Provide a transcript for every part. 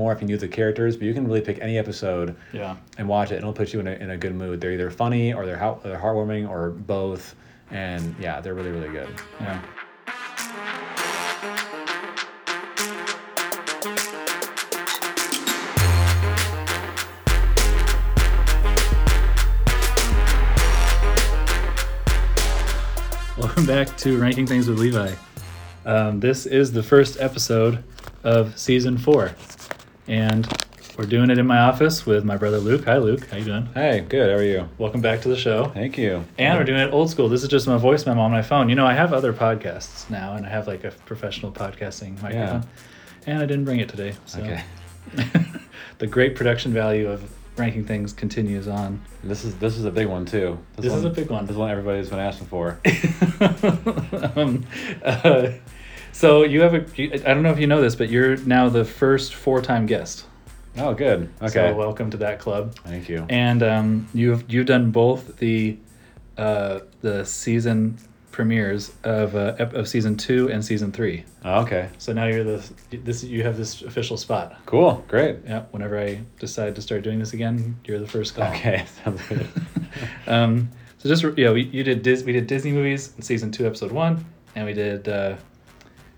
more if you knew the characters, but you can really pick any episode Yeah. and watch it, and it'll put you in a, in a good mood. They're either funny or they're, how, they're heartwarming or both, and yeah, they're really really good. Yeah. Welcome back to Ranking Things with Levi. Um, this is the first episode of season four, and we're doing it in my office with my brother Luke. Hi, Luke. How you doing? Hey, good. How are you? Welcome back to the show. Thank you. And we're doing it old school. This is just my voice memo on my phone. You know, I have other podcasts now, and I have like a professional podcasting microphone. yeah. And I didn't bring it today. So Okay. the great production value of ranking things continues on. This is this is a big one too. This is a big one. This is one everybody's been asking for. um, uh, so you have a. you- I don't know if you know this, but you're now the first four-time guest. Oh, good. Okay. So welcome to that club. Thank you. And um, you've you've done both the uh, the season premieres of uh, of season two and season three. Oh, okay. So now you're the this you have this official spot. Cool. Great. Yeah. Whenever I decide to start doing this again, you're the first call. Okay. Sounds good. Um, so just you know, we, you did Dis- we did Disney movies in season two, episode one, and we did uh,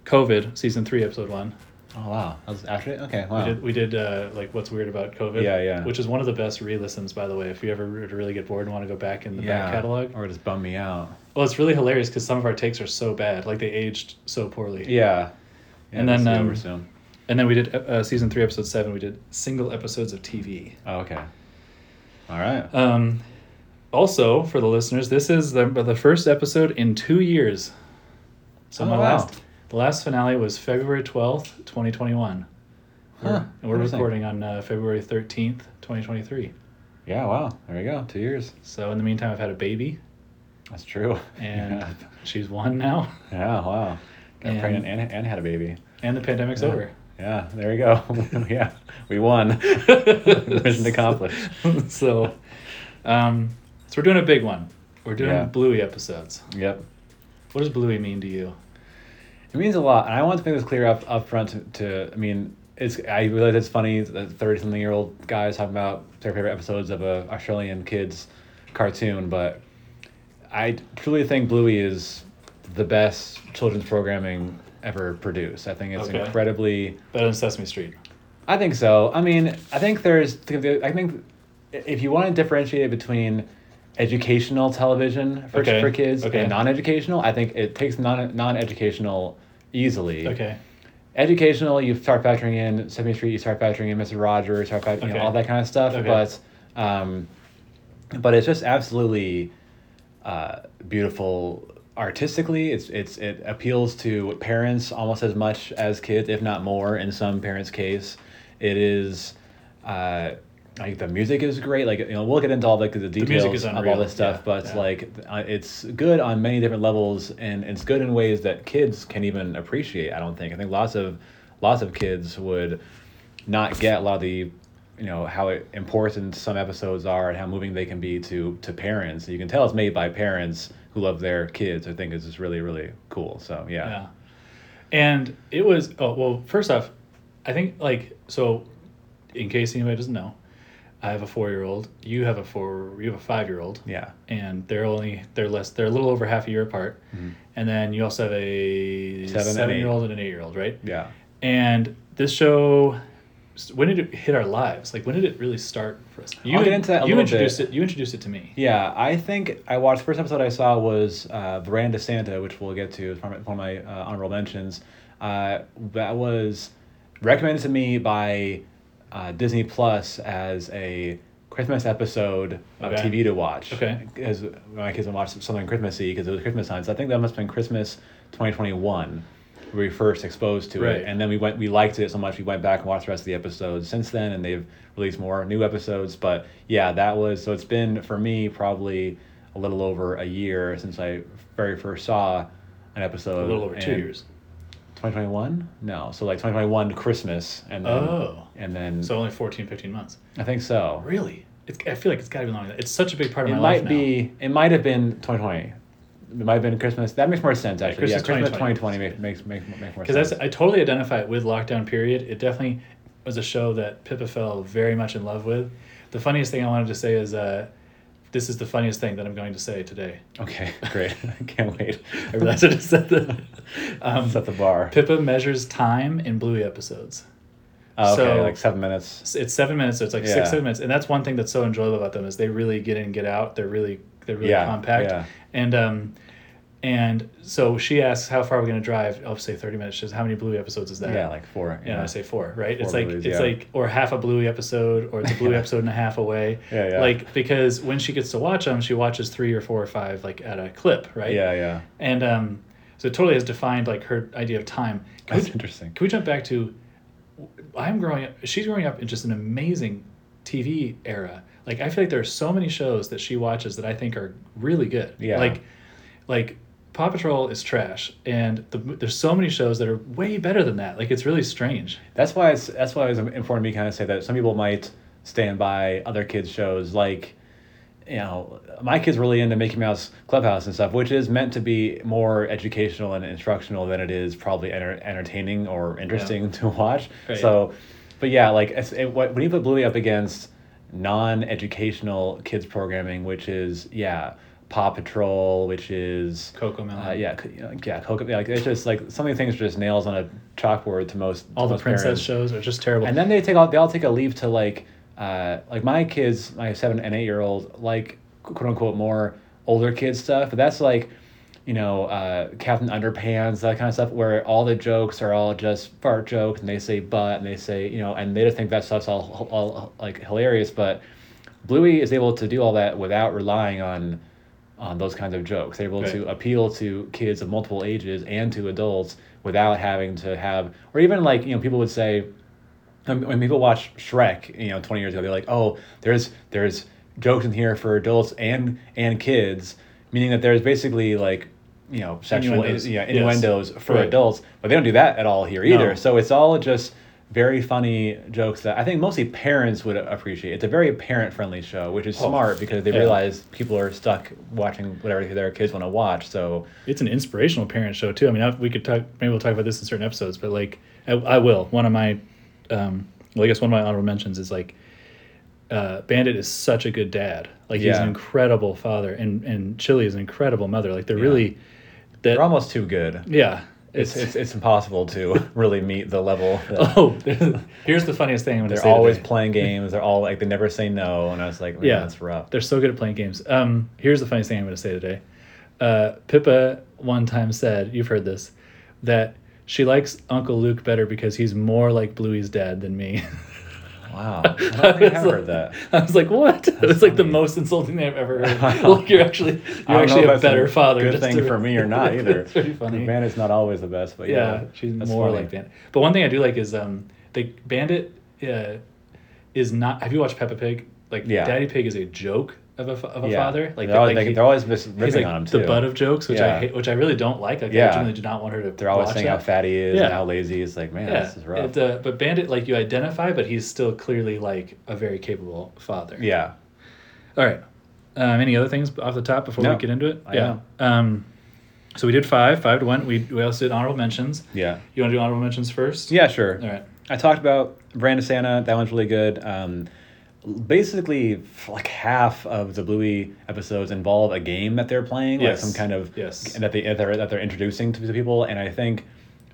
COVID season three, episode one. oh wow. That was after it. Okay. Wow. We did we did uh, like what's weird about COVID. Yeah, yeah. Which is one of the best re-listens, by the way. If you ever really get bored and want to go back in the back catalog. Or just bum me out. Well, it's really hilarious because some of our takes are so bad, like they aged so poorly. Yeah. yeah And then, um. And then we did uh, season three, episode seven. We did single episodes of TV. Oh, okay. All right. Um, also, for the listeners, this is the the first episode in two years. So Oh, my wow. last the last finale was February twelfth, twenty twenty one. Huh, And we're recording on uh, February thirteenth, twenty twenty three. Yeah. Wow. There we go. Two years. So in the meantime, I've had a baby, That's true. and yeah. she's one now, Yeah. Wow. Got And- pregnant and, and had a baby. and the pandemic's Yeah. over. Yeah. There we go. yeah. We won. Mission accomplished. so, um, so we're doing a big one. We're doing Yeah. Bluey episodes. Yep. What does Bluey mean to you? It means a lot, and I want to make this clear up up front. To, to I mean, it's I realize it's funny that thirty something year old guys talking about their favorite episodes of a Australian kids cartoon, but I truly think Bluey is the best children's programming ever produced. I think it's Okay. incredibly. Better than Sesame Street. I think so. I mean, I think there's. I think if you want to differentiate between educational television for, Okay, for kids okay. and non-educational, I think it takes non non-educational easily. Okay. Educational, you start factoring in Sesame Street, you start factoring in Mr. Rogers, you start factoring in Okay. all that kind of stuff. Okay. But, um, but it's just absolutely uh, beautiful artistically. It's it's it appeals to parents almost as much as kids, if not more, in some parents' case. It is. Uh, like the music is great. Like you know, we'll get into all like the details music is of all this stuff, yeah, but yeah. like uh, it's good on many different levels, and it's good in ways that kids can even appreciate. I don't think. I think lots of lots of kids would not get a lot of the you know how important some episodes are and how moving they can be to to parents. You can tell it's made by parents who love their kids. I think is just really really cool. So yeah. Yeah. And it was oh well, first off, I think like so in case anybody doesn't know, I have a four year old, you have a four you have a five year old. Yeah. And they're only they're less they're a little over half a year apart. And then you also have a seven, seven year old and an eight year old, right? Yeah. And this show when did it hit our lives? Like when did it really start for us? You I'll get into that you introduced bit. it you introduced it to me. Yeah, I think I watched first episode I saw was uh, Verandah Santa, which we'll get to. It's one of my, one of my uh, honorable mentions. Uh, that was recommended to me by uh, Disney Plus as a Christmas episode of Okay. TV to watch. Okay. Because my kids would watch something Christmassy because it was Christmas time. So I think that must have been Christmas 2021 where we first exposed to Right. it. And then we went, we liked it so much, we went back and watched the rest of the episodes since then, and they've released more new episodes. But yeah, that was so it's been for me probably a little over a year since I very first saw an episode. A little over two years. 2021? No, so like 2021 Christmas, and then Oh. and then So only 14, 15 months. I think so. Really? It's, I feel like it's got to be longer. It's such a big part of It my might life be. It might have been 2020. It might have been Christmas. That makes more sense actually. Christmas yeah, Christmas 2020. 2020 makes makes makes, makes more sense. Because. I totally identify it with lockdown period. It definitely, was a show that Pippa fell very much in love with. The funniest thing I wanted to say is uh, this is the funniest thing that I'm going to say today. Okay, great. I can't wait. I realized I just said that. Um, Set the bar. Pippa measures time in Bluey episodes. Oh, okay, so- like seven minutes. It's seven minutes, so it's like Yeah. six, seven minutes, and that's one thing that's so enjoyable about them is they really get in, and get out. They're really, they're really Yeah, compact, yeah. and um, and so she asks, "How far are we going to drive?" I'll say thirty minutes. She says, "How many Bluey episodes is that?" Yeah, like four. Yeah, I say four, right? Four it's like Blueys, it's yeah. like or half a Bluey episode, or it's a Bluey episode and a half away. Yeah, yeah. Like because when she gets to watch them, she watches three or four or five like at a clip, right? Yeah, yeah. And um, so it totally has defined like her idea of time. Can That's we, interesting. can we jump back to? I'm growing up. She's growing up in just an amazing TV era. Like I feel like there are so many shows that she watches that I think are really good. Yeah. Like, like Paw Patrol is trash, and the, there's so many shows that are way better than that. Like it's really strange. That's why it's that's why it's important to me kind of say that some people might stand by other kids shows like you know my kids really into Mickey Mouse Clubhouse and stuff which is meant to be more educational and instructional than it is probably enter- entertaining or interesting to watch Right. so but yeah like it's, it, when you put Bluey up against non-educational kids programming which is yeah Paw Patrol which is Cocomelon. uh, yeah, yeah, Coco. Yeah, like it's just like some of the things are just nails on a chalkboard to most. All to the most princess parents. shows are just terrible. And then they take all they all take a leave to like, uh, like my kids, my seven and eight year old, like quote unquote more older kids stuff. But that's like, you know, uh, Captain Underpants, that kind of stuff, where all the jokes are all just fart jokes, and they say butt, and they say you know, and they just think that stuff's all, all like hilarious. But Bluey is able to do all that without relying on on those kinds of jokes. They're able to appeal to kids of multiple ages and to adults without having to have, or even like you know, people would say, when people watch Shrek, you know, twenty years ago, they're like, oh, there's there's jokes in here for adults and and kids, meaning that there's basically like you know sexual Innuendos. yeah Yes. innuendos for Right. adults, but they don't do that at all here either. No. So it's all just very funny jokes that I think mostly parents would appreciate. It's a very parent friendly show, which is Oh, smart because they yeah. realize people are stuck watching whatever their kids want to watch. So it's an inspirational parent show too. I mean, I, we could talk. Maybe we'll talk about this in certain episodes, but like, I, I will. One of my, um, well, I guess one of my honorable mentions is like, uh, Bandit is such a good dad. Like he's an incredible father, and and Chili is an incredible mother. Like they're Yeah. really, that they're almost too good. yeah. It's, it's it's impossible to really meet the level. Oh, here's the funniest thing I'm they're say. always today. playing games. They're all like they never say no, and I was like, man, Yeah. that's rough. They're so good at playing games. Um, here's the funniest thing I'm going to say today. Uh, Pippa one time said, you've heard this, that she likes Uncle Luke better because he's more like Bluey's dad than me. Wow, I I have was heard that. I was like, what? It was like the most insulting thing I've ever heard. Like you're actually you're actually a that's better father. Good thing to- for me or not either. it's pretty funny. Man, it's not always the best, but yeah, yeah, she's more funny. like Bandit. But one thing I do like is um, the Bandit uh, is not. Have you watched Peppa Pig? Like Yeah. Daddy Pig is a joke of a, of a Yeah. father. Like they're always, like he- they're always mis- ripping like on him too. the butt of jokes, which I hate, which I really don't like. Like I Yeah. genuinely do not want her to. They're always saying that. how fat he is Yeah. and how lazy. It's like, man, Yeah, this is rough. it, uh, but Bandit, like you identify, but he's still clearly like a very capable father. yeah, All right. Um, any other things off the top before No. we get into it? I yeah. Um, so we did five, five to one. We we also did honorable mentions. yeah, You want to do honorable mentions first? yeah. Sure. All right. I talked about Verandah Santa. That one's really good. Um, basically, like half of the Bluey episodes involve a game that they're playing, like some kind of Yes. that they that they're, that they're introducing to the people. And I think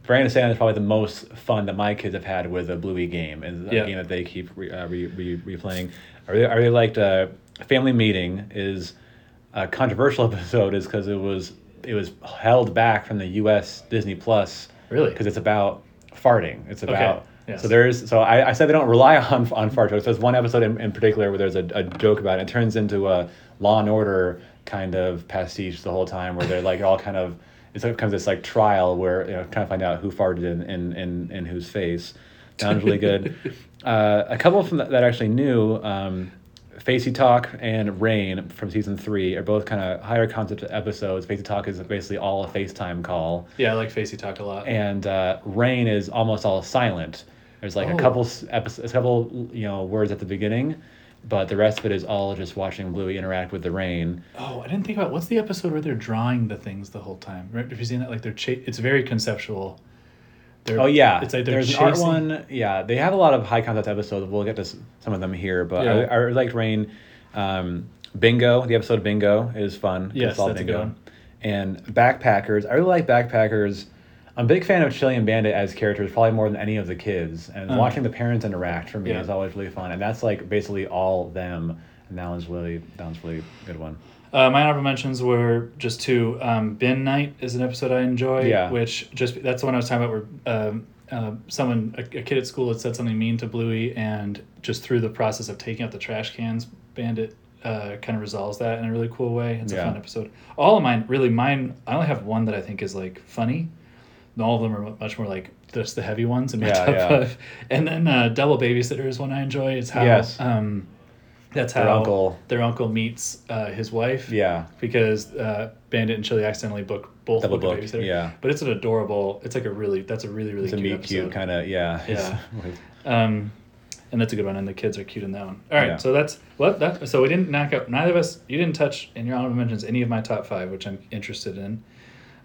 Verandah Santa is probably the most fun that my kids have had with a Bluey game. Is a Yeah. game that they keep re, uh, re, re, replaying. I really, I really liked uh, Family Meeting. Is a controversial episode is because it was it was held back from the U.S. Disney Plus Really? because it's about farting. It's about yes. so there's so I, I said they don't rely on on fart jokes. There's one episode in, in particular where there's a, a joke about it. It turns into a Law and Order kind of pastiche the whole time where they're like all kind of it's like kind of this like trial where you know trying to find out who farted in in in, in whose face. Sounds really good. uh, a couple from that, that actually knew. Um, Faceytalk and Rain from season three are both kind of higher concept episodes. Faceytalk is basically all a FaceTime call Yeah, I like Facey talked a lot. and uh, rain is almost all silent. There's like Oh. a couple episodes, a couple you know words at the beginning, but the rest of it is all just watching Bluey interact with the rain. oh, I didn't think about what's the episode where they're drawing the things the whole time. Right? Have you seen that? Like they're cha- it's very conceptual. They're- Oh yeah, it's like they're there's an art one. Yeah, they have a lot of high concept episodes. We'll get to some of them here, but Yeah. I, I really liked Rain. Um, Bingo, the episode of Bingo is fun. Yes, It's all that's a good one. And Backpackers, I really like Backpackers. I'm a big fan of Chili and Bandit as characters, probably more than any of the kids. And Uh-huh. watching the parents interact for me Yeah. is always really fun. And that's like basically all them. And that one's really that one's really a good one. Uh, my honorable mentions were just two. Um, Bin Night is an episode I enjoy. Yeah. Which just that's the one I was talking about where um, uh, someone a, a kid at school had said something mean to Bluey, and just through the process of taking out the trash cans, Bandit uh, kind of resolves that in a really cool way. It's a fun episode. All of mine, really, mine. I only have one that I think is like funny. All of them are much more like just the heavy ones in my Yeah, top yeah. five. And then uh, Double Babysitter is one I enjoy. It's how Yes. um, that's how Their uncle. their uncle meets uh, his wife Yeah, because uh, Bandit and Chili accidentally book both Double book book, babysitter. yeah. but it's an adorable. It's like a really that's a really really it's cute cute kind of yeah. Yeah. Um, and that's a good one, and the kids are cute in that one. All right, Yeah. so that's well, that. So we didn't knock out. Neither of us. You didn't touch in your honorable mentions any of my top five, which I'm interested in.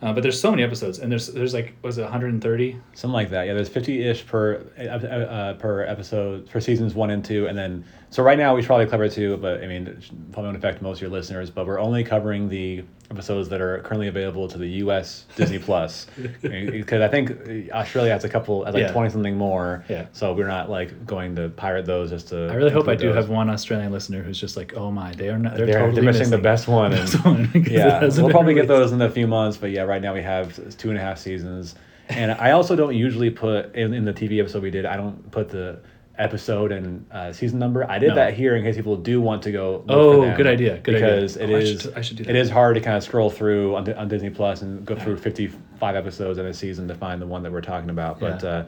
Uh, but there's so many episodes, and there's there's like was it 130? Something like that. Yeah, there's 50-ish per uh, uh, per episode for seasons one and two, and then so right now we should probably cover two, but I mean probably won't affect most of your listeners. But we're only covering the episodes that are currently available to the U.S. Disney Plus, because I think Australia has a couple, has like Yeah. twenty something more. Yeah. So we're not like going to pirate those just to. I really hope I do those. have one Australian listener who's just like, oh my, they are not. They're, They're, totally they're missing, the best one. And, Best one, yeah, we'll probably get those in a few months, but yeah, right now we have two and a half seasons. And I also don't usually put in, in the TV episode we did. I don't put the episode and uh, season number. I did No. that here in case people do want to go. look for Oh, good idea, good idea. because it Oh, I should- I should do it that. is hard to kind of scroll through on, on Disney Plus and go through fifty five episodes in a season to find the one that we're talking about. But Yeah. uh,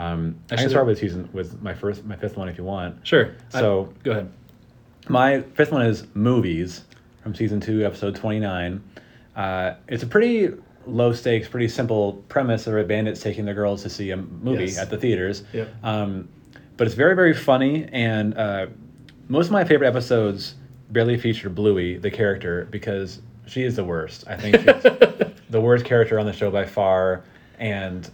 um, I I, can start with season with my first my fifth one if you want. Sure. So- I, go ahead. My fifth one is movies from season two, episode 29. Uh, it's a pretty low stakes, pretty simple premise of a bandits taking their girls to see a movie Yes. at the theaters. Yep. Um, but it's very, very funny. And uh, most of my favorite episodes barely feature Bluey, the character, because she is the worst. I think she's the worst character on the show by far. And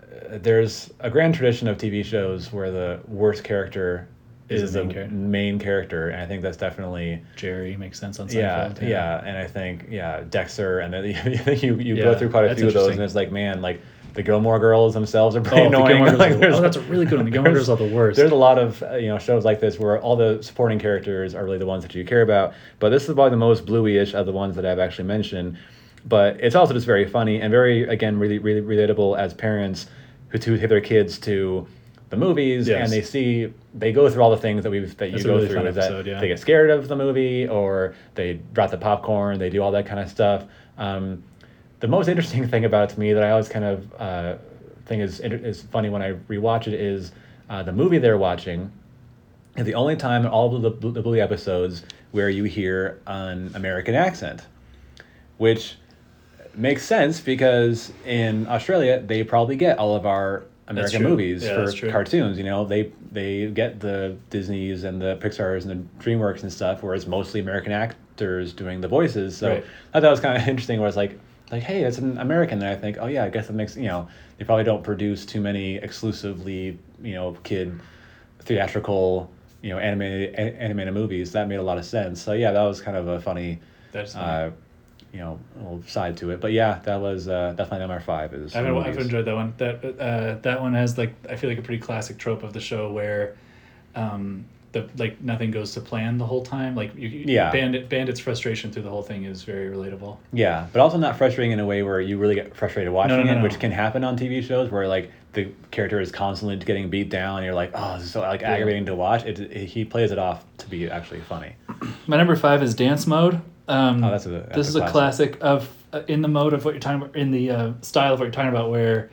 uh, there's a grand tradition of TV shows where the worst character Is is, the the main character. main character, and I think that's definitely Jerry makes sense on yeah, Seinfeld. yeah, and I think yeah, Dexter, and then you you Yeah, go through quite a few of those, and it's like man, like the Gilmore Girls themselves are pretty Oh, the annoying. Girls Like, are- oh, that's a really good one. The Gilmore Girls are the worst. There's a lot of uh, you know shows like this where all the supporting characters are really the ones that you care about, but this is probably the most bluey-ish of the ones that I've actually mentioned. But it's also just very funny and very again really really relatable as parents who to take their kids to the movies Yes. and they see they go through all the things that we that you That's go really through that yeah. they get scared of the movie or they drop the popcorn they do all that kind of stuff um, the most interesting thing about it to me that i always kind of uh, think is, is funny when i rewatch it is uh, the movie they're watching. Is the only time in all of the, the Bluey episodes where you hear an american accent which makes sense because in australia they probably get all of our american movies Yeah, for cartoons you know? They they get the disneys and the pixars and the dreamworks and stuff whereas mostly american actors doing the voices. So Right. i thought it was kind of interesting where it's like like hey it's an american and i think oh yeah i guess it makes you know they probably don't produce too many exclusively you know kid theatrical you know animated a- animated movies. That made a lot of sense. So yeah that was kind of a funny That's uh, you know little side to it. But yeah that was uh, my number five is I've, I've enjoyed that one. That uh, that one has like I feel like a pretty classic trope of the show where, um, the like nothing goes to plan the whole time. Like you, Yeah. Bandit Bandit's frustration through the whole thing is very relatable. Yeah, but also not frustrating in a way where you really get frustrated watching no, no, it, no. which can happen on TV shows where like the character is constantly getting beat down, and you're like, oh, this is so like aggravating to watch. It, it- he plays it off to be actually funny. My number five is dance mode. Um, Oh, that's a- that's this a is a classic of uh, in the mode of what you're talking about in the uh, style of what you're talking about where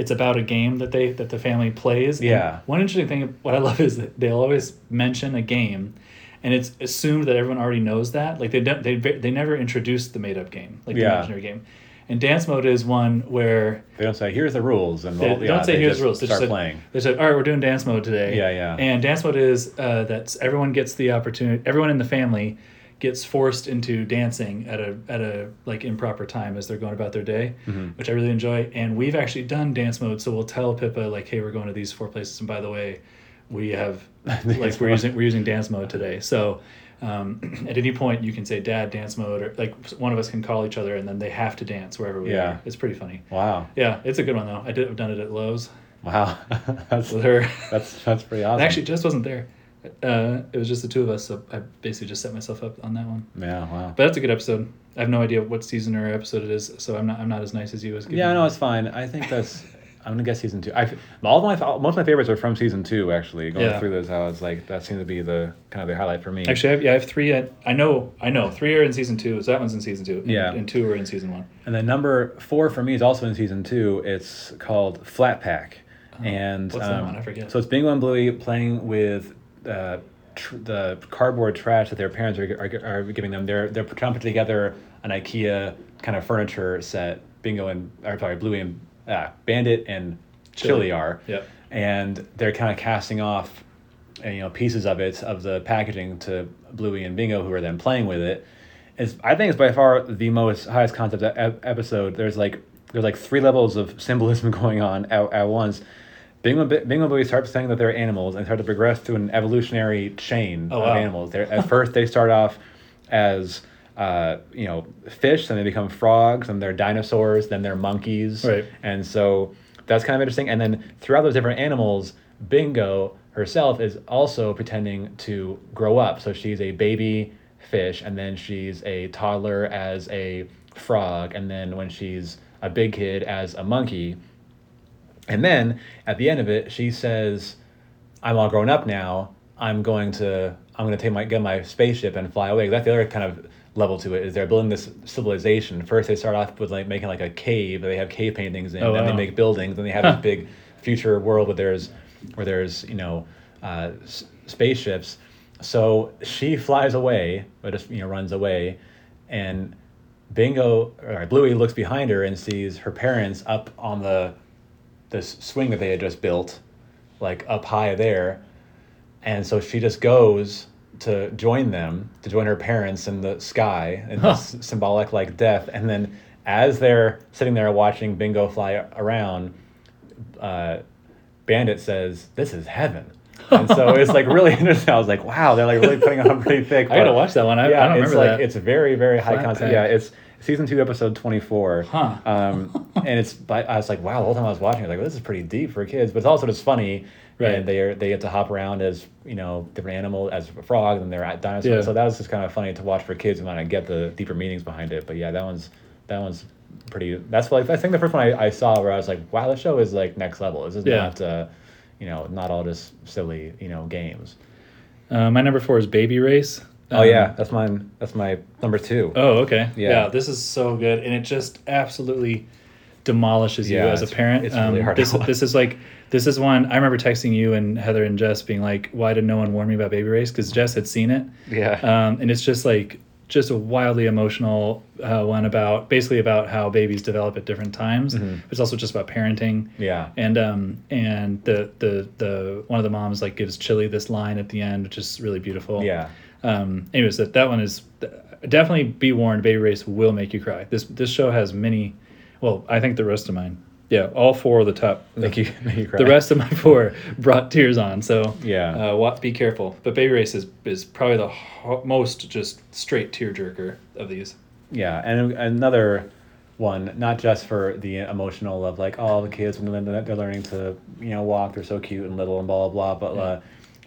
it's about a game that they that the family plays. And Yeah. one interesting thing what I love is that they'll always mention a game, and it's assumed that everyone already knows that. Like they don't they they never introduce the made up game like the imaginary game. And dance mode is one where They don't say here's the rules, and they, they yeah, don't say they here's the rules. They start just said, playing. They said, all right, we're doing dance mode today. Yeah, yeah. And dance mode is uh, that everyone gets the opportunity. Everyone in the family gets forced into dancing at a at a like improper time as they're going about their day, Mm-hmm. which I really enjoy. And we've actually done dance mode, so we'll tell Pippa like, "Hey, we're going to these four places, and by the way, we have like we're using we're using dance mode today." So. Um, at any point, you can say "Dad, dance mode," or like one of us can call each other, and then they have to dance wherever we Yeah. are. It's pretty funny. Wow. Yeah, it's a good one though. I did have done it at Lowe's Wow. that's that's that's pretty awesome. And actually, Jess wasn't there. Uh, it was just the two of us, so I basically just set myself up on that one. yeah. Wow. But that's a good episode. I have no idea what season or episode it is, so I'm not I'm not as nice as you as. giving Yeah, no, it's fine. I think that's. I'm gonna guess season two. I all of my most of my favorites are from season two. Actually, going Yeah. through those, I was like, that seemed to be the kind of the highlight for me. Actually, I have, yeah, I have three. I, I know, I know, three are in season two. So that one's in season two. and- Yeah. and two are in season one. And then number four for me is also in season two. It's called Flat Pack, and Oh, what's that um, one? I forget. So it's Bingo and Bluey playing with uh, tr- the cardboard trash that their parents are, are, are giving them. They're they're trying to put together an IKEA kind of furniture set. Bingo and or sorry, Bluey and uh, Bandit and Chili. Chili are. Yep. And they're kind of casting off, you know, pieces of it of the packaging to Bluey and Bingo, who are then playing with it. It's, I think it's by far the most highest concept episode. There's like there's like three levels of symbolism going on at, at once. Bingo, Bingo and start saying that they're animals and start to progress through an evolutionary chain Oh, of wow. animals. They're, at first, they start off as uh, you know fish, then they become frogs, and they're dinosaurs, then they're monkeys, Right. and so that's kind of interesting. And then throughout those different animals, Bingo herself is also pretending to grow up. So she's a baby fish, and then she's a toddler as a frog, and then when she's a big kid as a monkey. And then at the end of it, she says, "I'm all grown up now. I'm going to I'm going to take my get my spaceship and fly away." That's the other kind of level to it is they're building this civilization. First, they start off with like making like a cave. They have cave paintings in. Oh, then they make buildings. Then they have this big future world where there's where there's you know uh, s- spaceships. So she flies away, but just you know runs away, and Bingo or Bluey looks behind her and sees her parents up on the this swing that they had just built, like up high there, and so she just goes to join them to join her parents in the sky in Huh. this symbolic like death, and then as they're sitting there watching Bingo fly around, uh, Bandit says, "This is heaven." And so it's like really interesting. I was like, "Wow, they're like really putting on pretty thick." I gotta watch that one. I, yeah, I don't it's like that. it's very very high Flat concept. Pack. Yeah, it's season two, episode twenty four. Huh. Um, and it's but I was like, wow, the whole time I was watching, I was like, well, this is pretty deep for kids, but it's also just funny. Right. And they are they get to hop around as you know different animals as a frog, and they're at dinosaurs. Yeah. So that was just kind of funny to watch for kids and not get the deeper meanings behind it. But yeah, that one's that one's pretty. That's like I think the first one I, I saw where I was like, wow, this show is like next level. This is Yeah. not uh, you know not all just silly you know games. Uh, my number four is Baby Race. Oh Um, yeah, that's mine. That's my number two. Oh, okay. Yeah. Yeah. this is so good, and it just absolutely demolishes you as a parent. it's really Um, hard This, this is like this is one I remember texting you and Heather and Jess being like, "Why did no one warn me about Baby Race?" Because Jess had seen it, Yeah. um, and it's just like just a wildly emotional uh, one about basically about how babies develop at different times. It's also just about parenting. Mm-hmm. Yeah. And um and the the the one of the moms like gives Chili this line at the end, which is really beautiful. Yeah. Um. Anyways, that that one is definitely be warned. Baby Race will make you cry. This this show has many. Well, I think the rest of mine. Yeah, all four of the top. Make you make you cry. The rest of my four brought tears on. So Yeah. uh, wa- be careful. But Baby Race is is probably the ho- most just straight tearjerker of these. Yeah, and another one, not just for the emotional of like, oh, the kids when they're they're learning to you know walk, they're so cute and little and blah blah blah, but uh,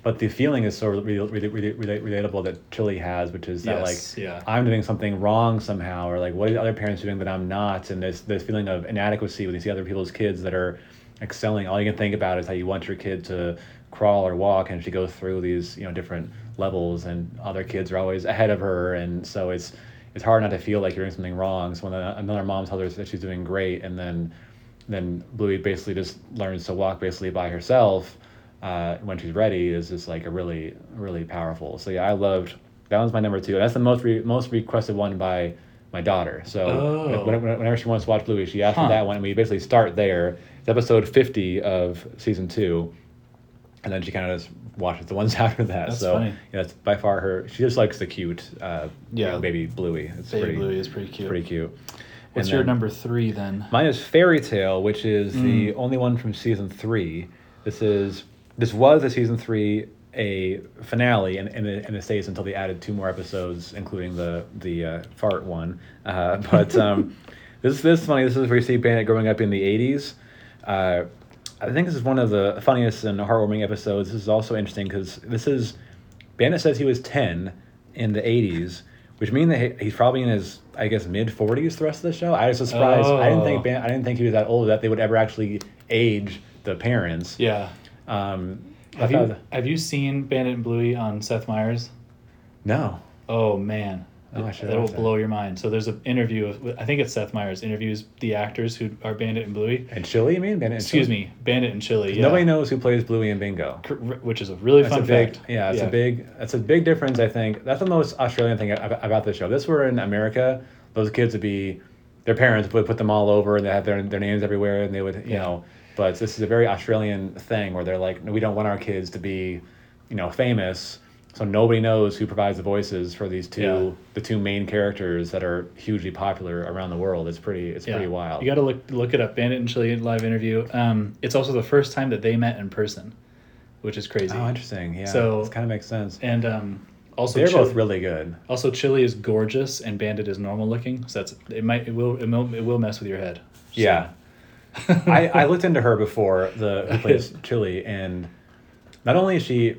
but the feeling is so really, really, really, really relatable that Chili has, which is that Yes, like yeah. I'm doing something wrong somehow, or like what are the other parents doing that I'm not, and this this feeling of inadequacy when you see other people's kids that are excelling. All you can think about is how you want your kid to crawl or walk, and she goes through these you know different levels, and other kids are always ahead of her, and so it's it's hard not to feel like you're doing something wrong. So when another mom tells her that she's doing great, and then then Bluey basically just learns to walk basically by herself uh, when she's ready is just like a really really powerful. So yeah, I loved that one's my number two. That's the most re- most requested one by my daughter. So Oh. when- when- whenever she wants to watch Bluey, she asks Huh. for that one, and we basically start there. It's episode fifty of season two. and then she kind of just watches the ones after that. That's so funny. yeah, that's by far her. She just likes the cute, uh, you Yeah. know, baby Bluey. It's Baby pretty, Bluey is pretty cute. pretty cute. What's And your then- number three then? Mine is Fairy Tale, which is Mm. the only one from season three. This is this was a season three a finale, and and it, and it stays until they added two more episodes, including the the uh, fart one. Uh, but um, this this is funny. This is where you see Bandit growing up in the '80s. Uh, I think this is one of the funniest and heartwarming episodes. This is also interesting because this is Bandit says he was 10 in the 80s, which means that he- he's probably in his, I guess, mid 40s the rest of the show. I was surprised. I didn't Oh. think Ban- I didn't think he was that old that they would ever actually age the parents. Yeah. Um, Have you have you seen Bandit and Bluey on Seth Meyers? no. Oh man, Oh, I should that'll that. blow your mind. So there's an interview. Of, I think it's Seth Meyers interviews the actors who are Bandit and Bluey. And Chili, you mean? Bandit and Excuse Chili? me, Bandit and Chili. Yeah. Nobody knows who plays Bluey and Bingo. Which is a really That's fun a big, fact. yeah, it's a big, that's a big difference. I think that's the most Australian thing about the show. This were in America, those kids would be, their parents would put them all over, and they have their their names everywhere, and they would, you Yeah. know. But this is a very Australian thing where they're like, no, we don't want our kids to be, you know, famous, so nobody knows who provides the voices for these two, Yeah. the two main characters that are hugely popular around the world. It's pretty, it's pretty wild. You got to look look it up. Bandit and Chili live interview. Um, it's also the first time that they met in person, which is crazy. oh, interesting. Yeah, So- it kind of makes sense. And um, also They're Chili, both really good. also Chili is gorgeous and Bandit is normal looking. So that's it. Might it will it will, it will mess with your head. So- Yeah. I, I looked into her before the who plays Chili, and not only is she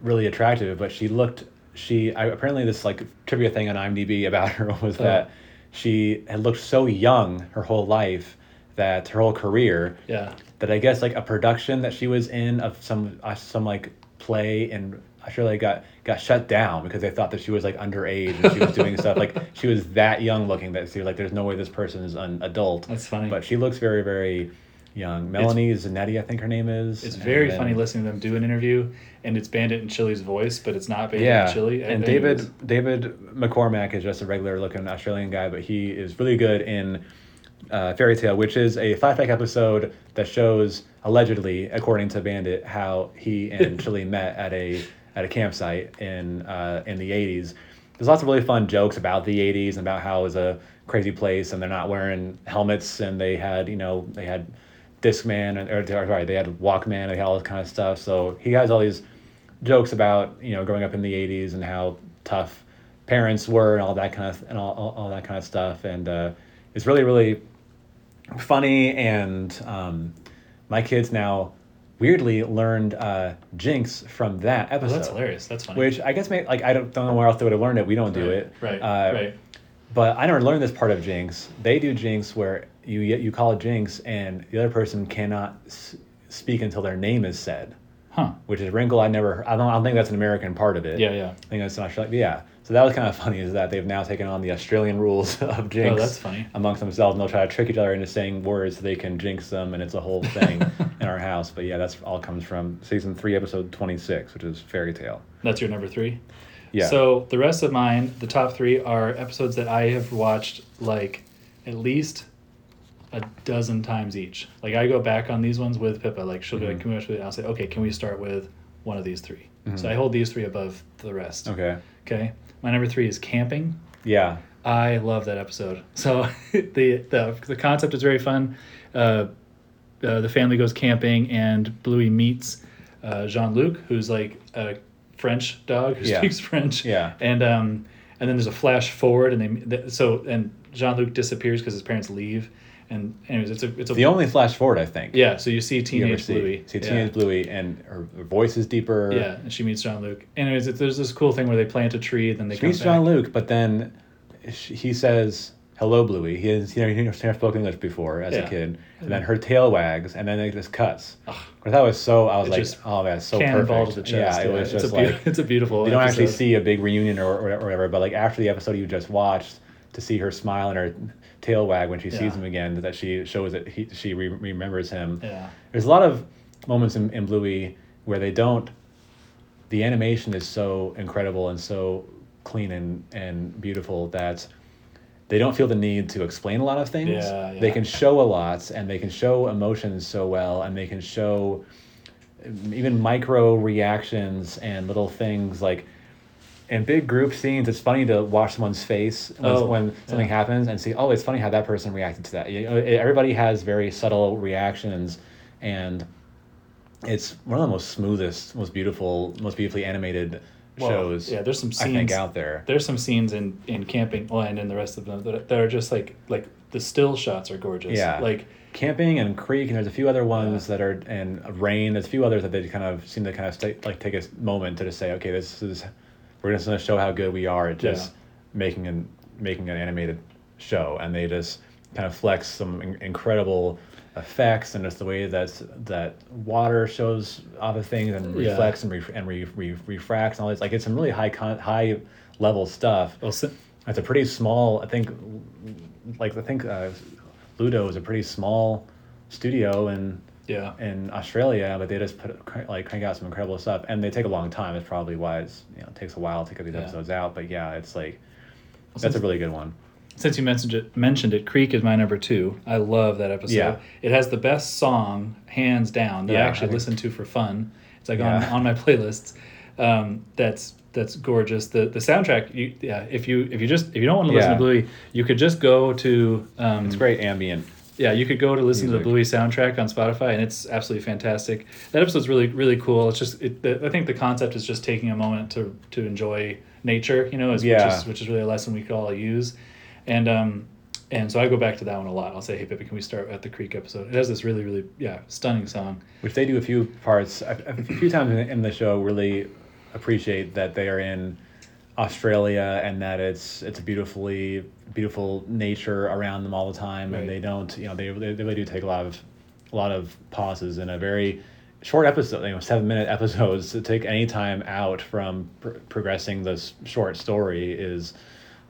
really attractive, but she looked she I, apparently this like trivia thing on IMDb about her was Oh. that she had looked so young her whole life that her whole career yeah. that I guess like a production that she was in of some uh, some like play in Australia got got shut down because they thought that she was like underage and she was doing stuff like she was that young looking that you're like there's no way this person is an adult. That's funny. But she looks very very young. Melanie Zanetti, I think her name is. It's and very then- funny listening to them do an interview, and it's Bandit and Chili's voice, but it's not Bandit Yeah, and Chili. and Anyways. David David McCormack is just a regular looking Australian guy, but he is really good in uh, Fairy Tale, which is a flashback episode that shows allegedly, according to Bandit, how he and Chili met at a at a campsite in uh, in the '80s. There's lots of really fun jokes about the '80s and about how it was a crazy place, and they're not wearing helmets, and they had you know they had Discman and or, or sorry they had Walkman and they had all this kind of stuff. So he has all these jokes about you know growing up in the 80s and how tough parents were and all that kind of and all, all, all that kind of stuff and uh, it's really really funny and um, my kids now weirdly learned uh, jinx from that episode. Oh, that's hilarious. That's funny. which i guess may, like i don't, don't know where else they would have learned it we don't do right, it Right. Uh, right. but I never learned this part of Jinx. They do Jinx where you you call Jinx and the other person cannot s- speak until their name is said, Huh. which is Wrinkle. I never. I don't. I don't think that's an American part of it. Yeah. Yeah. I think that's not Australian. Yeah. So that was kind of funny is that they've now taken on the Australian rules of Jinx Oh, that's funny. amongst themselves, and they'll try to trick each other into saying words so they can jinx them, and it's a whole thing in our house. But yeah, that's all comes from season three, episode twenty six, which is Fairy Tale. That's your number three. Yeah. So the rest of mine, the top three, are episodes that I have watched like at least a dozen times each. Like I go back on these ones with Pippa. Like she'll be like, Mhm. "Can we watch? I'll say, "Okay, can we start with one of these 3 Mhm. So I hold these three above the rest. Okay. Okay. My number three is camping. Yeah. I love that episode. So the the the concept is very fun. Uh, uh, the family goes camping, and Bluey meets uh, Jean Luc, who's like a French dog who Yeah. speaks French. Yeah. And um, and then there's a flash forward, and they th- so and Jean Luc disappears because his parents leave. And anyways, it's a it's a The only flash forward, I think. yeah. So you see you teenage see. Bluey. See yeah. teenage Bluey, and her, her voice is deeper. Yeah, and she meets Jean Luc. Anyways, it, there's this cool thing where they plant a tree, then they She meets back. Jean Luc, but then she, he says, "Hello, Bluey." He has you know he never spoke English before as a kid, and then her tail wags, and then it just cuts. Ugh. That was so. I was It like, "Oh, that's so perfect." the chest. yeah, it was it's just a beau- like it's a beautiful. you don't actually see a big reunion or, or whatever, but like after the episode you just watched, to see her smile and her tail wag when she Yeah. sees him again, that she shows that he she re- remembers him. Yeah. There's a lot of moments in, in Bluey where they don't. The animation is so incredible and so clean and, and beautiful that they don't feel the need to explain a lot of things. Yeah, They can show a lot and they can show emotions so well and they can show even micro reactions and little things like in big group scenes, it's funny to watch someone's face when, Oh, when something yeah. happens and see, oh, it's funny how that person reacted to that. You know, everybody has very subtle reactions, and it's one of the most smoothest, most beautiful, most beautifully animated Well, shows. yeah, there's some I think scenes- out there. There's some scenes in in camping, well, and in the rest of them that, that are just like like the still shots are gorgeous. Yeah. like Camping and Creek, and there's a few other ones that are, and Rain. There's a few others that they kind of seem to kind of stay, like take a moment to just say, okay, this is, we're just going to show how good we are at just Yeah. making an making an animated show, and they just kind of flex some in- incredible effects and just the way that that water shows other things and Yeah. reflects and, ref and re, re, refracts and all this. Like it's some really high con- high level stuff. well, si- It's a pretty small. I think, like I think, uh, Ludo is a pretty small studio in yeah, in Australia, but they just put like crank out some incredible stuff, and they take a long time. It's probably why it's you know it takes a while to get these Yeah. episodes out. But yeah, it's like that's since- a really good one. since you mentioned it, mentioned it, Creek is my number two. I love that episode. Yeah. It has the best song, hands down, that Yeah, I I actually think- listen to for fun. It's like Yeah. on, on my playlists. Um, that's that's gorgeous. The the soundtrack, you, yeah. If you if you just if you don't want to listen Yeah. to Bluey, you could just go to um, It's great ambient. Yeah, you could go to listen to the Bluey soundtrack on Spotify, and it's absolutely fantastic. That episode's really, really cool. It's just, it, the, I think the concept is just taking a moment to to enjoy nature. You know, is, Yeah. which is which is really a lesson we could all use, and um, and so I go back to that one a lot. I'll say, hey, Pippi, can we start at the Creek episode? It has this really, really, yeah, stunning song. which they do a few parts a, a few times in, in the show really appreciate that they are in Australia and that it's it's a beautifully beautiful nature around them all the time Right. and they don't you know they, they they really do take a lot of a lot of pauses in a very short episode you know seven minute episodes to take any time out from pr- progressing this short story is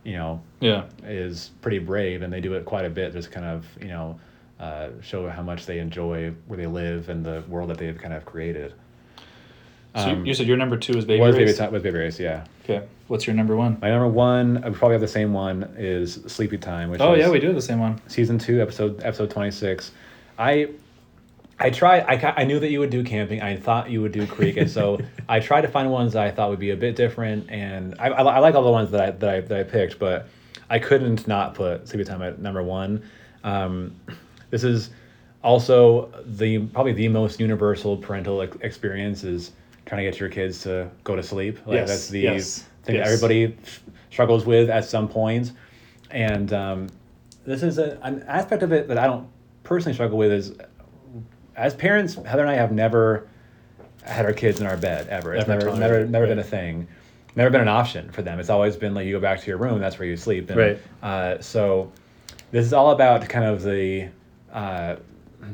you know Yeah, is pretty brave, and they do it quite a bit. Just kind of you know uh, show how much they enjoy where they live and the world that they've kind of created. so you- Um, you said your number two is Baby was Race. baby with baby race? Yeah, Okay, what's your number one? my number one. I probably have the same one is Sleepy Time, which Oh yeah, we do have the same one. season two episode episode twenty six. I I tried. I, I knew that you would do camping. I thought you would do creek, and so I tried to find ones that I thought would be a bit different. And I, I, I like all the ones that I that I that I picked, but I couldn't not put Sleepy Time at number one. Um, this is also the probably the most universal parental ex- experience is trying to get your kids to go to sleep. Like Yes, that's the yes, thing yes. that everybody struggles with at some point. And um, this is a, an aspect of it that I don't personally struggle with is as parents, Heather and I have never had our kids in our bed ever. It's Never never never never been a thing. Never been an option for them. It's always been like you go back to your room, that's where you sleep. And, Right. Uh, so this is all about kind of the uh,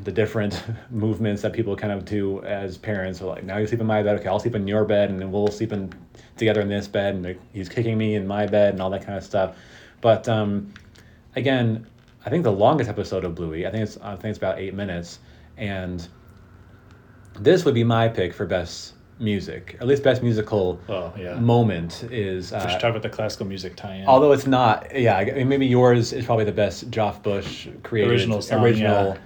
the different movements that people kind of do as parents. Are like now you sleep in my bed, okay, I'll sleep in your bed, and then we'll sleep in together in this bed, and he's kicking me in my bed, and all that kind of stuff. But um, again, I think the longest episode of Bluey, I think it's I think it's about eight minutes, and this would be my pick for best music, at least best musical Oh yeah. moment is. we should Uh, talk about the classical music tie-in. although it's not, yeah, I mean, maybe yours is probably the best Joff Bush created Original song, original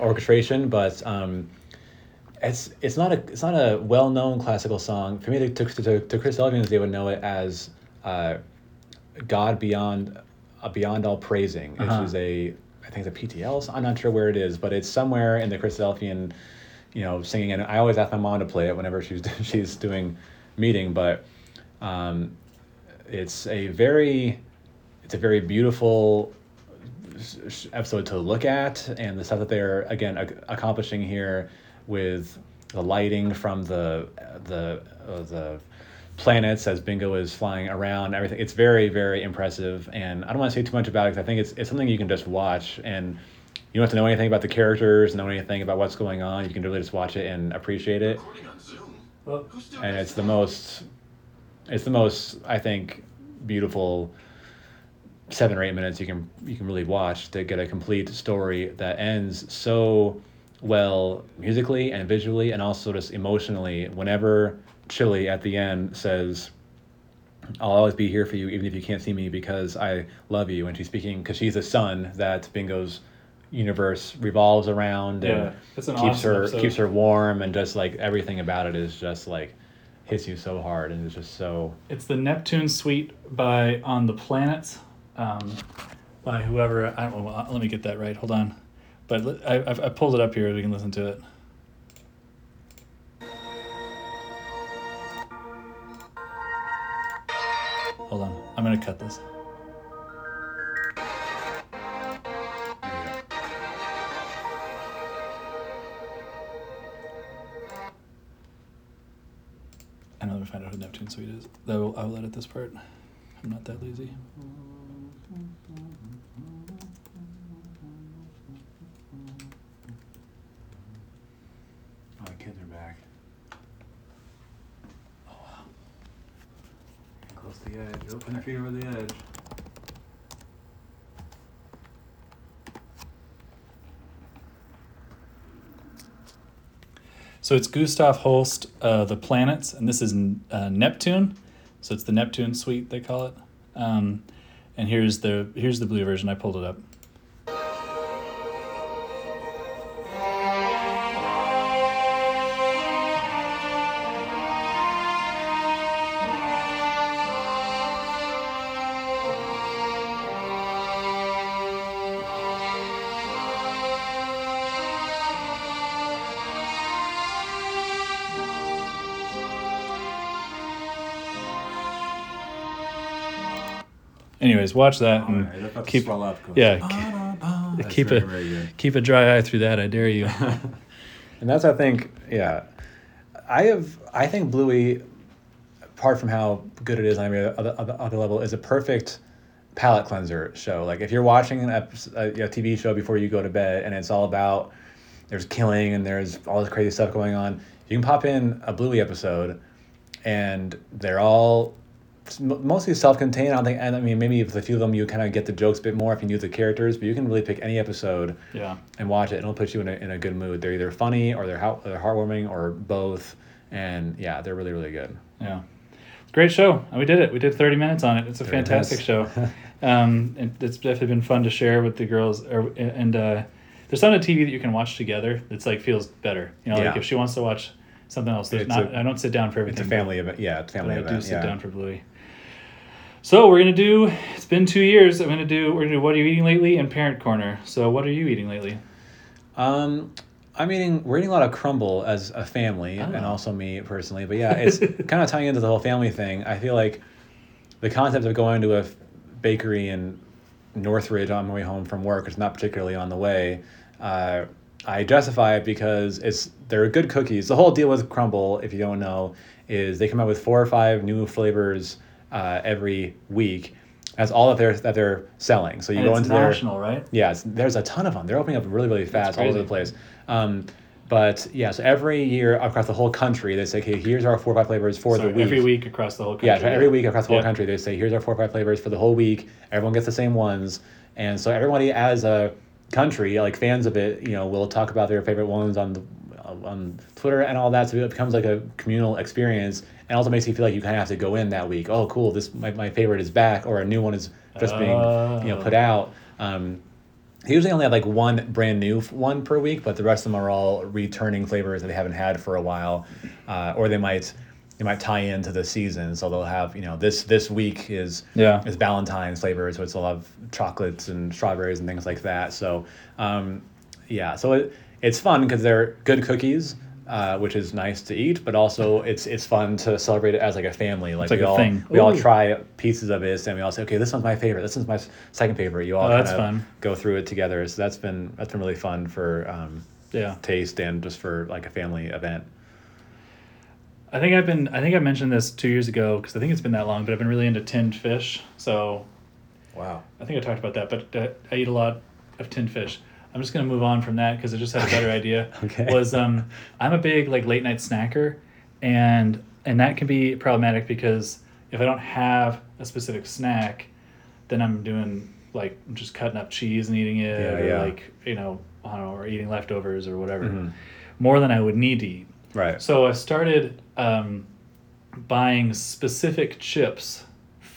orchestration, but um, it's it's not a it's not a well known classical song for me. To to, to, to Christadelphians, they would know it as uh, God beyond uh, beyond all praising, which Uh-huh. is a I think it's a PTL. song. I'm not sure where it is, but it's somewhere in the Christadelphian, you know, singing. And I always ask my mom to play it whenever she's she's doing meeting, but um, it's a very it's a very beautiful episode to look at and the stuff that they're again ac- accomplishing here with the lighting from the the uh, the planets as bingo is flying around everything. It's very very impressive and i don't want to say too much about it because i think it's, it's something you can just watch and you don't have to know anything about the characters know anything about what's going on. You can really just watch it and appreciate it. Recording on Zoom. Well, and it's the most it's the most i think beautiful seven or eight minutes you can you can really watch to get a complete story that ends so well musically and visually and also just emotionally whenever chili at the end says I'll always be here for you, even if you can't see me, because I love you. And she's speaking because she's a son that Bingo's universe revolves around and Yeah, it's an keeps awesome her episode. keeps her warm and just like everything about it is just like hits you so hard and it's just so It's the Neptune Suite by On the Planets, um, by whoever. I don't know. Let me get that right. Hold on. But I, I've, I pulled it up here. We can listen to it. Hold on. I'm gonna cut this. And let me find out who Neptune Suite is. Though I will edit this part. I'm not that lazy. The edge open your feet over the edge So it's Gustav Holst, uh, The Planets, and this is uh, Neptune. So it's the Neptune suite they call it. Um, and here's the here's the blue version. I pulled it up. Anyways, watch that and keep up yeah That's keep very, a very good. keep a dry eye through that. I dare you. And that's I think yeah, I have I think Bluey, apart from how good it is on every other, other, other level, is a perfect palate cleanser show. Like if you're watching an episode, a, a TV show before you go to bed and it's all about there's killing and there's all this crazy stuff going on, you can pop in a Bluey episode, and they're all m- mostly self-contained. I don't think, and I mean maybe with a few of them you kind of get the jokes a bit more if you knew the characters, but you can really pick any episode yeah. and watch it and it'll put you in a, in a good mood they're either funny or they're, they're heartwarming or both and yeah they're really really good Yeah. Great show. And We did it. We did 30 minutes on it. It's a fantastic show. Um, and it's definitely been fun to share with the girls. Or, and uh, there's not a TV that you can watch together that's like feels better. You know, like if she wants to watch something else, there's It's not. I don't sit down for it's everything. a family event yeah it's family I event I do sit yeah. down for Bluey. So we're gonna do. It's been two years. I'm gonna do. We're gonna do. What are you eating lately? And Parent Corner. So what are you eating lately? um i'm eating we're eating a lot of Crumbl as a family and Oh. also me personally but yeah it's kind of tying into the whole family thing i feel like the concept of going to a bakery in northridge on my way home from work is not particularly on the way uh, I justify it because it's they're good cookies. The whole deal with Crumbl, if you don't know, is they come out with four or five new flavors uh, every week. That's all that they're that they're selling. So you And go it's into their national, right? yeah, there's a ton of them. They're opening up really, really fast all over the place. Um, but yeah, so every year across the whole country, they say, okay, here's our four or five flavors for the week. every week across the whole country. Yeah, so every week across the whole Yeah. country, they say, here's our four or five flavors for the whole week. Everyone gets the same ones. And so everybody as a country, like fans of it, you know, will talk about their favorite ones on the on Twitter and all that. So it becomes like a communal experience and also makes you feel like you kind of have to go in that week. Oh, cool, this my, my favorite is back or a new one is just being, you know, put out. Um, they usually only have like one brand new one per week, but the rest of them are all returning flavors that they haven't had for a while, uh, or they might they might tie into the season. So they'll have you know this this week is Yeah. is Valentine's flavors, which will have chocolates and strawberries and things like that. So um, yeah, so it, it's fun because they're good cookies. Uh, which is nice to eat, but also it's it's fun to celebrate it as like a family. Like, like we a all thing. we all try pieces of it, and we all say, okay, this one's my favorite. This one's my second favorite. You all Oh, that's kind of fun. go through it together. So that's been that's been really fun for um, Yeah. taste and just for like a family event. I think I've been. I think I mentioned this two years ago because I think it's been that long. But I've been really into tinned fish. So Wow. I think I talked about that. But uh, I eat a lot of tinned fish. I'm just gonna move on from that because I just had a better idea. Okay. Was um, I'm a big like late night snacker, and and that can be problematic because if I don't have a specific snack, then I'm doing like just cutting up cheese and eating it, Yeah, or yeah. like you know I don't know, or eating leftovers or whatever, Mhm. more than I would need to eat. Right. So I started um, buying specific chips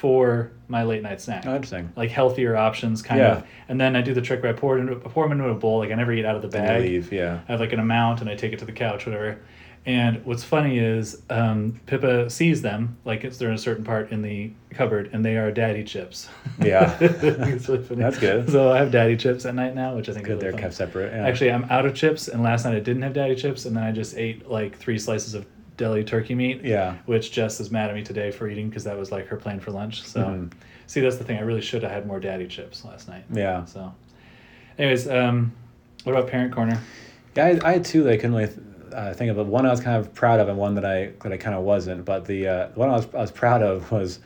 for my late night snack. Oh, interesting. Like healthier options, kind Yeah. of. And then I do the trick where I pour it into, I pour them into a bowl. Like I never eat out of the bag. leave, yeah. I have like an amount and I take it to the couch, whatever. And what's funny is um, Pippa sees them, like it's they're in a certain part in the cupboard, and they are daddy chips. Yeah. it's really funny. That's good. So I have daddy chips at night now, which I think Good, is they're really kept separate. Yeah. Actually, I'm out of chips, and last night I didn't have daddy chips, and then I just ate like three slices of deli turkey meat. Yeah. Which Jess is mad at me today for eating because that was like her plan for lunch. So, Mhm. see, that's the thing. I really should have had more daddy chips last night. Yeah. So, anyways, um, what about parent corner? Yeah, I, I had two that I couldn't really uh, think of. But one I was kind of proud of, and one that I that I kind of wasn't. But the uh, one I was I was proud of was,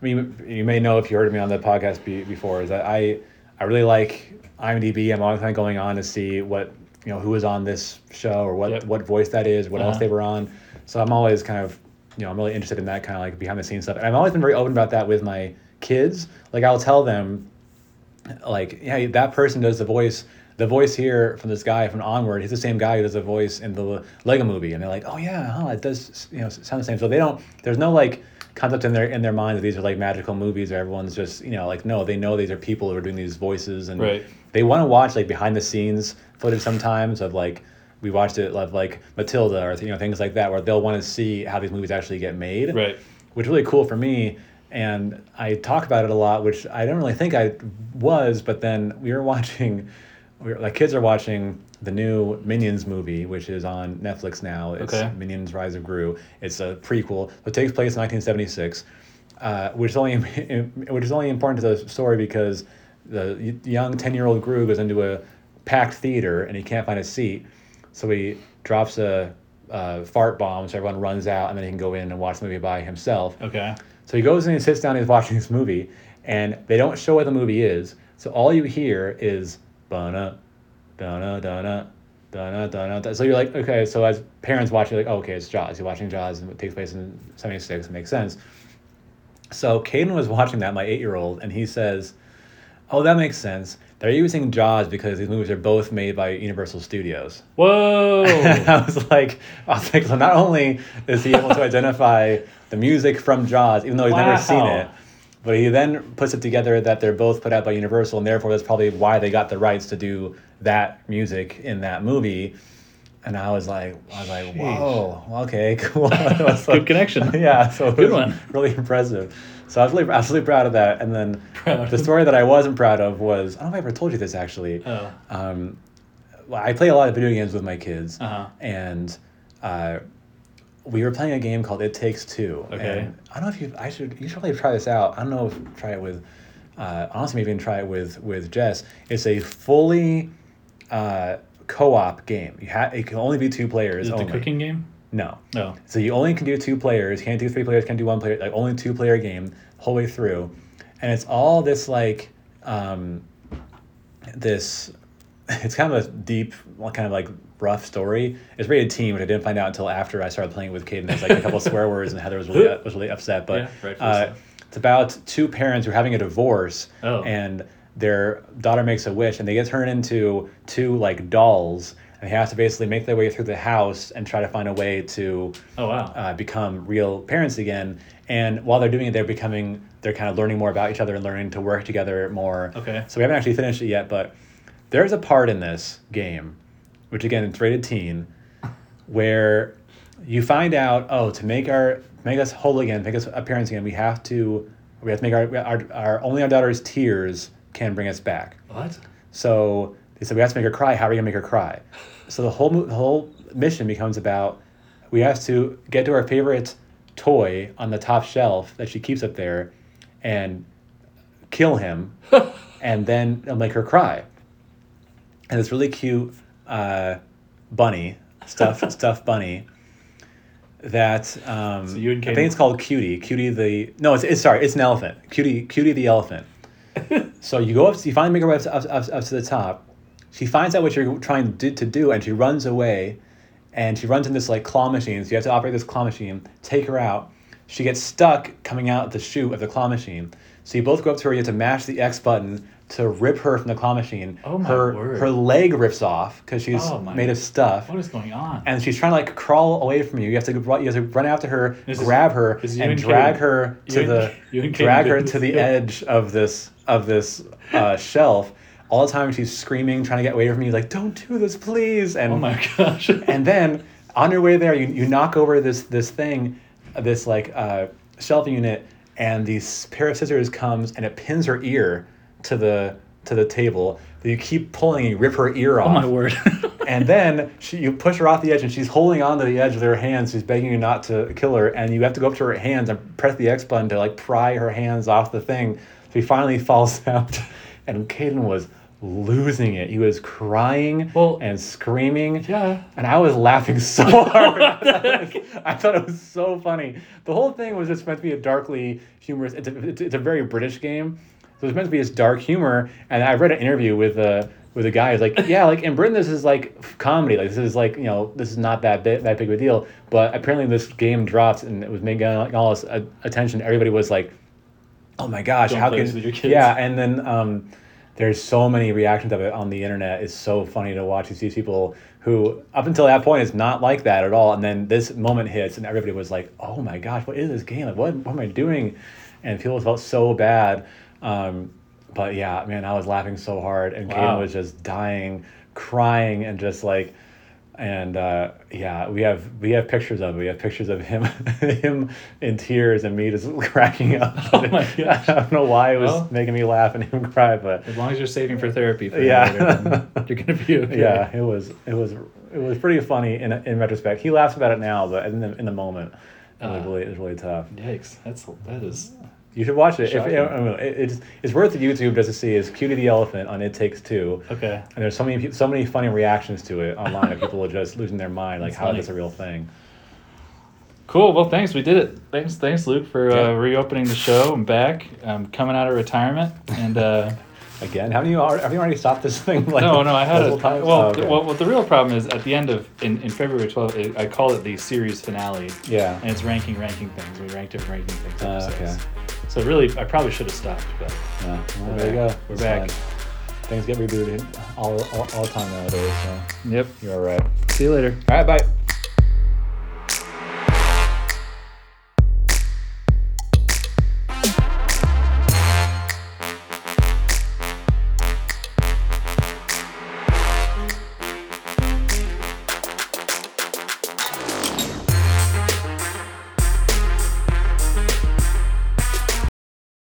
I mean, you may know if you heard me on the podcast be, before, is that I I really like IMDb. I'm always kind of going on to see what you know who was on this show or what Yep. what voice that is, what else Uh-huh. they were on. So I'm always kind of you know I'm really interested in that kind of like behind the scenes stuff. And I've always been very open about that with my kids. Like I'll tell them like yeah that person does the voice the voice here from this guy from onward he's the same guy who does the voice in the lego movie and they're like oh yeah huh, it does you know sound the same so they don't there's no like concept in their in their mind that these are like magical movies or everyone's just you know like no they know these are people who are doing these voices and Right. they want to watch like behind the scenes footage sometimes of like we watched it of like matilda or you know things like that where they'll want to see how these movies actually get made Right. which is really cool for me. And I talk about it a lot, which I don't really think I was, but then we were watching, we were, like kids are watching the new Minions movie, which is on Netflix now. It's Okay. Minions Rise of Gru. It's a prequel. It takes place in 1976, uh, which is only which is only important to the story because the young 10 year old Gru goes into a packed theater and he can't find a seat, so he drops a, a fart bomb, so everyone runs out, and then he can go in and watch the movie by himself. Okay. So he goes in and he sits down and he's watching this movie, and they don't show what the movie is. So all you hear is dana, dana, dana, dana, dana. So you're like, okay. So as parents watching, you're like, oh, okay, it's Jaws. You're watching Jaws, and it takes place in '76. It makes sense. So Caden was watching that, my eight-year-old, and he says, "Oh, that makes sense. They're using Jaws because these movies are both made by Universal Studios." Whoa. I was like, I was like, so not only is he able to identify the music from Jaws, even though he's never seen it, but he then puts it together that they're both put out by Universal, and therefore that's probably why they got the rights to do that music in that movie. And I was like, I was like, whoa, okay, cool. I Good like- connection. yeah, so it Good one. really impressive. So I was really, I was really proud of that. And then Proud. the story that I wasn't proud of was, I don't know if I ever told you this actually. Oh. Um, well, I play a lot of video games with my kids, Uh-huh. and uh, we were playing a game called It Takes Two. Okay. And I don't know if you, I should, you should probably try this out. I don't know if try it with, uh, honestly, maybe even try it with with Jess. It's a fully uh, co-op game. You ha- it can only be two players Is it only. the cooking game? No. No. So you only can do two players. Can't do three players. Can't do one player. Like only two player game the whole way through, and it's all this like um, this. It's kind of a deep, kind of like rough story. It's rated teen, which I didn't find out until after I started playing with Caden. There's like a couple swear words, and Heather was really was really upset. But Yeah, rightfully uh, it's about two parents who are having a divorce, Oh. and their daughter makes a wish, and they get turned into two like dolls, and they have to basically make their way through the house and try to find a way to Oh wow. uh, become real parents again. And while they're doing it, they're becoming, they're kind of learning more about each other and learning to work together more. Okay. So we haven't actually finished it yet, but there's a part in this game, which again, it's rated teen, where you find out, oh, to make our, make us whole again, make us a parents again, we have to, we have to make our, our, our only our daughter's tears can bring us back. what? So they said we have to make her cry. How are we gonna make her cry? So the whole the whole mission becomes about we have to get to our favorite toy on the top shelf that she keeps up there, and kill him, and then it'll make her cry. And this really cute uh, bunny stuffed stuffed bunny that um, So I think it's called Cutie. Cutie the no, it's, it's sorry, it's an elephant. Cutie Cutie the elephant. So you go up, you finally make her way up, to- up, up, up to the top. She finds out what you're trying to do, to do, and she runs away. And she runs in this like claw machine. So you have to operate this claw machine, take her out. She gets stuck coming out the chute of the claw machine. So you both go up to her. You have to mash the X button to rip her from the claw machine. Oh my her word. her leg rips off because she's Oh made of stuff. What is going on? and she's trying to like crawl away from you. You have to you have to run after her, This grab her, this is you and drag her to the you and Caden drag her to the edge of this of this uh, shelf. All the time she's screaming, trying to get away from you, like "Don't do this, please!" And oh my gosh. and then on your way there, you, you knock over this this thing, this like uh, shelf unit, and these pair of scissors comes and it pins her ear to the to the table. You keep pulling, and you rip her ear off. oh my word. And then she, you push her off the edge, and she's holding on to the edge with her hands. She's begging you not to kill her, and you have to go up to her hands and press the X button to like pry her hands off the thing. So he finally falls out, and Caden was losing it. He was crying Well- and screaming. yeah. And I was laughing so hard. I thought it was so funny. The whole thing was just meant to be a darkly humorous. It's a, it's, it's a very British game, so it's meant to be this dark humor. And I read an interview with a with a guy who's like, yeah, like in Britain this is like comedy. Like this is like you know this is not that big, that big of a deal. But apparently this game dropped and it was making all this uh, attention. Everybody was like, oh my gosh, Don't how can this with your kids. yeah? And then um, there's so many reactions of it on the internet. It's so funny to watch. You see people who up until that point is not like that at all, and then this moment hits, and everybody was like, "Oh my gosh, what is this game? Like, what, what am I doing?" And people felt so bad. Um, but yeah, man, I was laughing so hard, and Wow. Caden was just dying, crying, and just like. And uh, yeah, we have we have pictures of it. We have pictures of him him in tears and me just cracking up. Oh my gosh. I don't know why it was Well- making me laugh and him cry, but As long as you're saving for therapy for Yeah. later, you're gonna be okay. yeah, it was it was it was pretty funny in in retrospect. He laughs about it now, but in the in the moment, it was Uh. really it was really tough. Yikes. That's that is You should watch it. If, Shocking. I don't know, it, it's it's worth the YouTube just to see. Is Cutie the elephant on It Takes Two, okay. and there's so many so many funny reactions to it online of people are just losing their mind, like That's how funny. is this a real thing? Cool. Well, thanks. We did it. Thanks, thanks, Luke, for Yeah. uh, reopening the show. I'm back. I'm coming out of retirement, and uh, Again, haven't you already, have you already stopped this thing? Like no, no, I had a multiple well. Oh, okay. the, well, what the real problem is at the end of in, in February 12th, it, I call it the series finale, yeah. and it's ranking ranking things. We ranked different ranking things. Uh, okay. So really, I probably should have stopped, but Yeah. Well, there you go. We're It's back. fine. Things get rebooted all, all, all the time nowadays, so yep. you're all right. See you later. All right, bye.